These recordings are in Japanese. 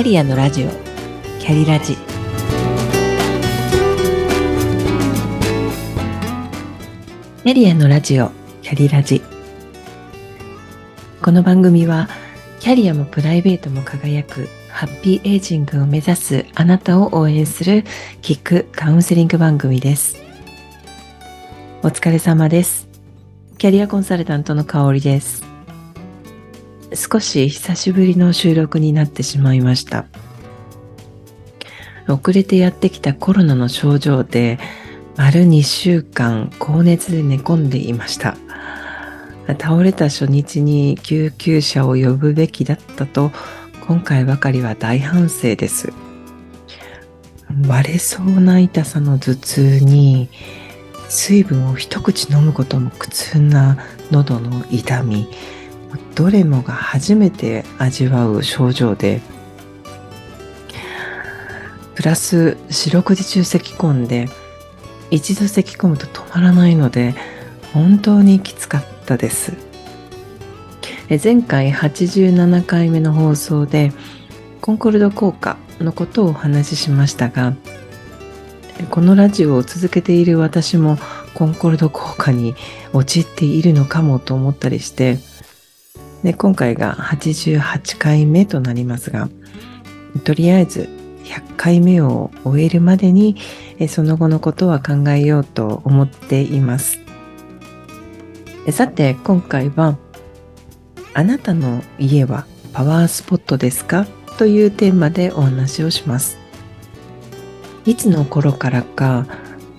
キャリアのラジオ。キャリラジ。キャリアのラジオ。キャリラジ。この番組はキャリアもプライベートも輝くハッピーエイジングを目指すあなたを応援するキックカウンセリング番組です。お疲れ様です。キャリアコンサルタントの香りです。少し久しぶりの収録になってしまいました。遅れてやってきたコロナの症状で丸2週間高熱で寝込んでいました。倒れた初日に救急車を呼ぶべきだったと今回ばかりは大反省です。割れそうな痛さの頭痛に水分を一口飲むことも苦痛な喉の痛み。どれもが初めて味わう症状でプラス四六時中咳き込んで一度咳き込むと止まらないので本当にきつかったです。前回87回目の放送でコンコルド効果のことをお話ししましたがこのラジオを続けている私もコンコルド効果に陥っているのかもと思ったりしてで今回が88回目となりますがとりあえず100回目を終えるまでにその後のことは考えようと思っています。さて今回はあなたの家はパワースポットですか？というテーマでお話をします。いつの頃からか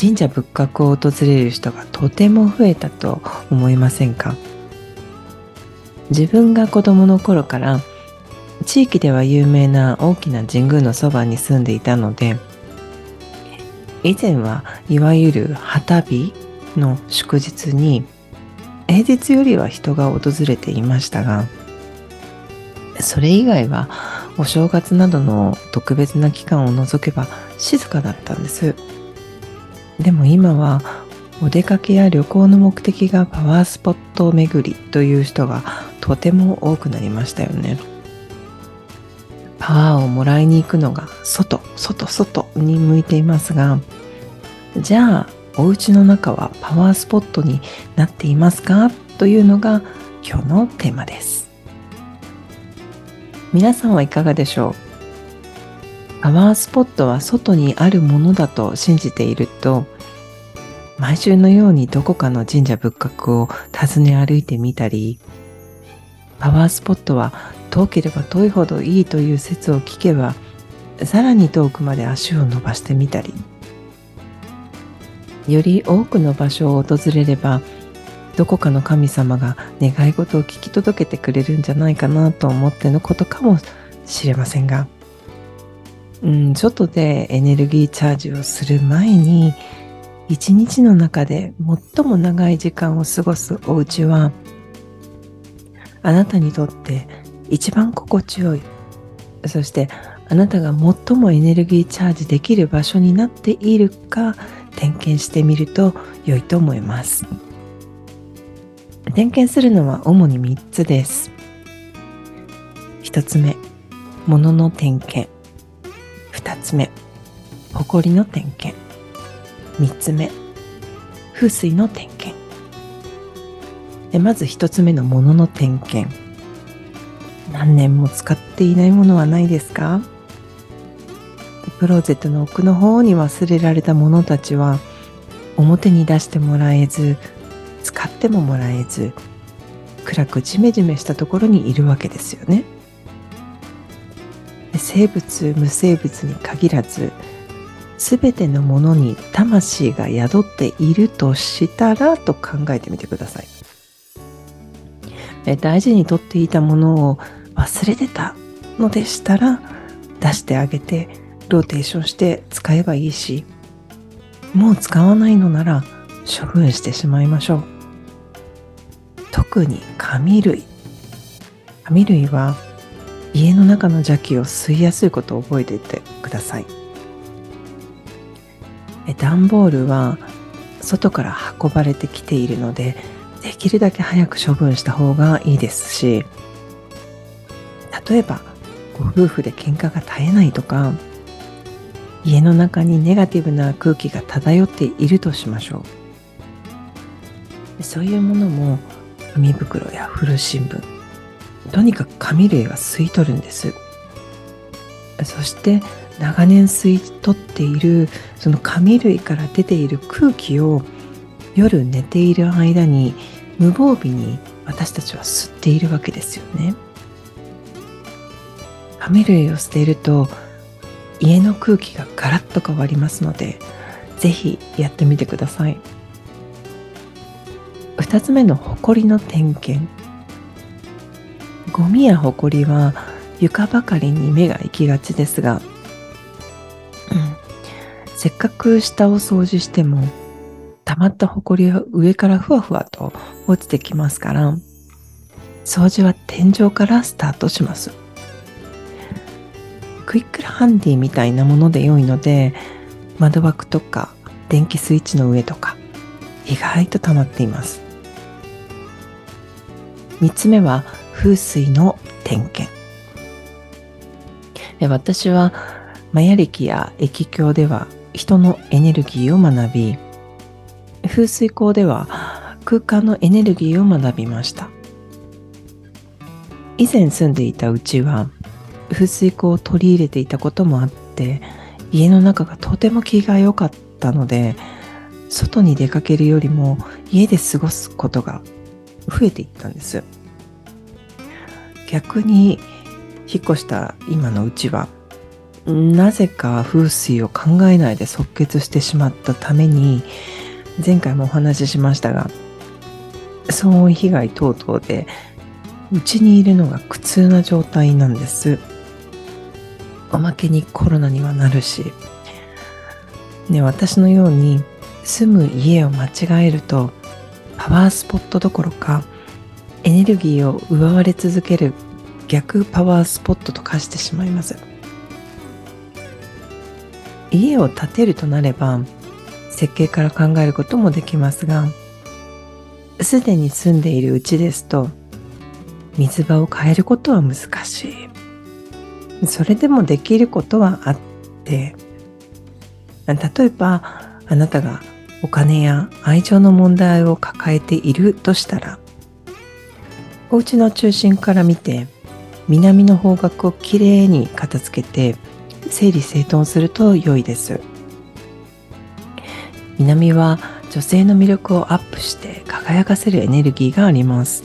神社仏閣を訪れる人がとても増えたと思いませんか？自分が子供の頃から地域では有名な大きな神宮のそばに住んでいたので以前はいわゆる旗日の祝日に平日よりは人が訪れていましたがそれ以外はお正月などの特別な期間を除けば静かだったんです。でも今はお出かけや旅行の目的がパワースポット巡りという人がとても多くなりましたよね。パワーをもらいに行くのが外、外、外に向いていますが、じゃあ、お家の中はパワースポットになっていますか？というのが今日のテーマです。皆さんはいかがでしょう？パワースポットは外にあるものだと信じていると、毎週のようにどこかの神社仏閣を訪ね歩いてみたり、パワースポットは遠ければ遠いほどいいという説を聞けばさらに遠くまで足を伸ばしてみたりより多くの場所を訪れればどこかの神様が願い事を聞き届けてくれるんじゃないかなと思ってのことかもしれませんが、うん、外でエネルギーチャージをする前に一日の中で最も長い時間を過ごすお家はあなたにとって一番心地よい。そしてあなたが最もエネルギーチャージできる場所になっているか点検してみると良いと思います。点検するのは主に3つです。1つ目物の点検。2つ目埃の点検。3つ目風水の点検。まず一つ目のものの点検。何年も使っていないものはないですか？クローゼットの奥の方に忘れられたものたちは表に出してもらえず使ってももらえず暗くジメジメしたところにいるわけですよね。生物無生物に限らず全てのものに魂が宿っているとしたらと考えてみてください。大事にとっていたものを忘れてたのでしたら出してあげてローテーションして使えばいいしもう使わないのなら処分してしまいましょう。特に紙類。紙類は家の中の邪気を吸いやすいことを覚えていてください。段ボールは外から運ばれてきているのでできるだけ早く処分した方がいいですし例えばご夫婦で喧嘩が絶えないとか家の中にネガティブな空気が漂っているとしましょう。そういうものも紙袋や古新聞とにかく紙類は吸い取るんです。そして長年吸い取っているその紙類から出ている空気を夜寝ている間に無防備に私たちは吸っているわけですよね。紙類を捨てると家の空気がガラッと変わりますのでぜひやってみてください。2つ目の埃の点検。ゴミや埃は床ばかりに目が行きがちですが、うん、せっかく下を掃除しても溜まった埃は上からふわふわと落ちてきますから掃除は天井からスタートします。クイックルハンディみたいなもので良いので窓枠とか電気スイッチの上とか意外と溜まっています。3つ目は風水の点検。私はマヤ暦や液鏡では人のエネルギーを学び風水校では空間のエネルギーを学びました。以前住んでいたうちは風水口を取り入れていたこともあって家の中がとても気が良かったので外に出かけるよりも家で過ごすことが増えていったんです。逆に引っ越した今のうちはなぜか風水を考えないで即決してしまったために前回もお話ししましたが騒音被害等々でうちにいるのが苦痛な状態なんです。おまけにコロナにはなるし、ね、私のように住む家を間違えるとパワースポットどころかエネルギーを奪われ続ける逆パワースポットと化してしまいます家を建てるとなれば設計から考えることもできますがすでに住んでいるうちですと水場を変えることは難しい。それでもできることはあって例えばあなたがお金や愛情の問題を抱えているとしたらお家の中心から見て南の方角をきれいに片付けて整理整頓すると良いです。南は女性の魅力をアップして輝かせるエネルギーがあります。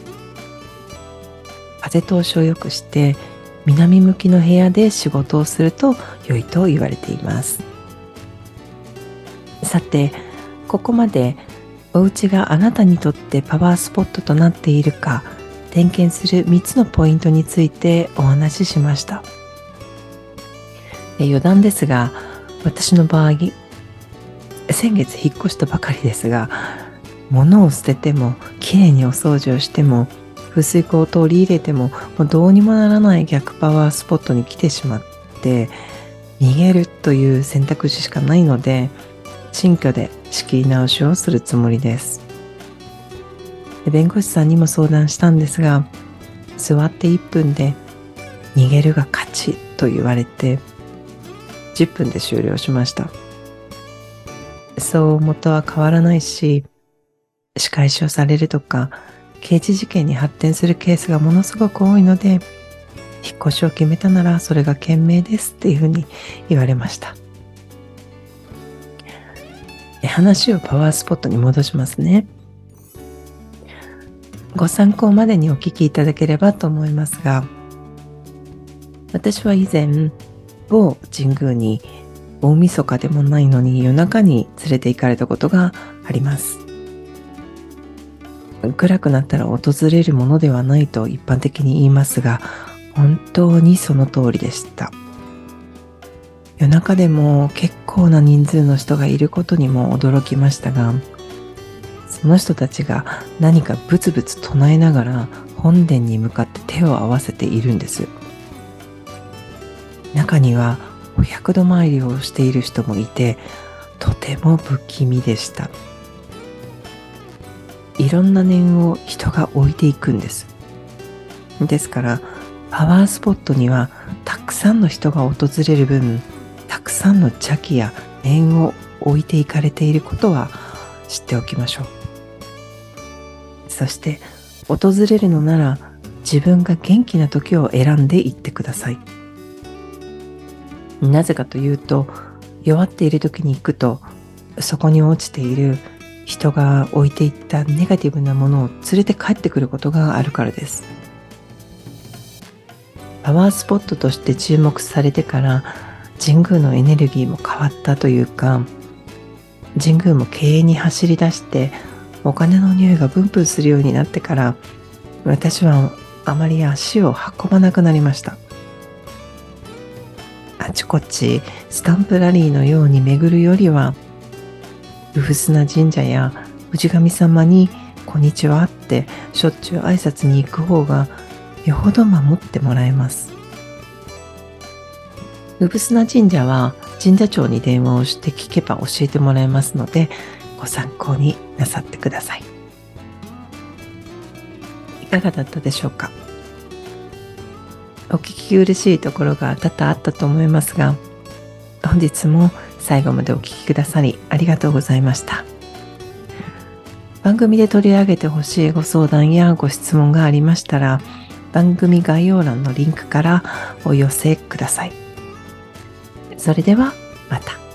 風通しを良くして南向きの部屋で仕事をすると良いと言われています。さてここまでお家があなたにとってパワースポットとなっているか点検する3つのポイントについてお話ししました。余談ですが私の場合先月引っ越したばかりですが物を捨ててもきれいにお掃除をしても風水口を取り入れてももうどうにもならない逆パワースポットに来てしまって逃げるという選択肢しかないので新居で仕切り直しをするつもりです。で弁護士さんにも相談したんですが座って1分で逃げるが勝ちと言われて10分で終了しました。そう元は変わらないし仕返しをされるとか刑事事件に発展するケースがものすごく多いので引っ越しを決めたならそれが賢明ですっていうふうに言われました。話をパワースポットに戻しますね。ご参考までにお聞きいただければと思いますが私は以前某神宮に大晦日でもないのに夜中に連れて行かれたことがあります。暗くなったら訪れるものではないと一般的に言いますが本当にその通りでした。夜中でも結構な人数の人がいることにも驚きましたがその人たちが何かブツブツ唱えながら本殿に向かって手を合わせているんです。中にはお百度参りをしている人もいてとても不気味でした。いろんな念を人が置いていくんです。ですからパワースポットにはたくさんの人が訪れる分たくさんの邪気や念を置いていかれていることは知っておきましょう。そして訪れるのなら自分が元気な時を選んで行ってください。なぜかというと弱っている時に行くとそこに落ちている人が置いていったネガティブなものを連れて帰ってくることがあるからです。パワースポットとして注目されてから神宮のエネルギーも変わったというか神宮も経営に走り出してお金の匂いがブンブンするようになってから私はあまり足を運ばなくなりました。あちこちスタンプラリーのように巡るよりはうふすな神社や氏神様に「こんにちは」ってしょっちゅう挨拶に行く方がよほど守ってもらえます。うぶすな神社は神社長に電話をして聞けば教えてもらえますのでご参考になさってください。いかがだったでしょうか？お聞き苦しいところが多々あったと思いますが本日も最後までお聴きくださりありがとうございました番組で取り上げてほしいご相談やご質問がありましたら番組概要欄のリンクからお寄せください。それではまた。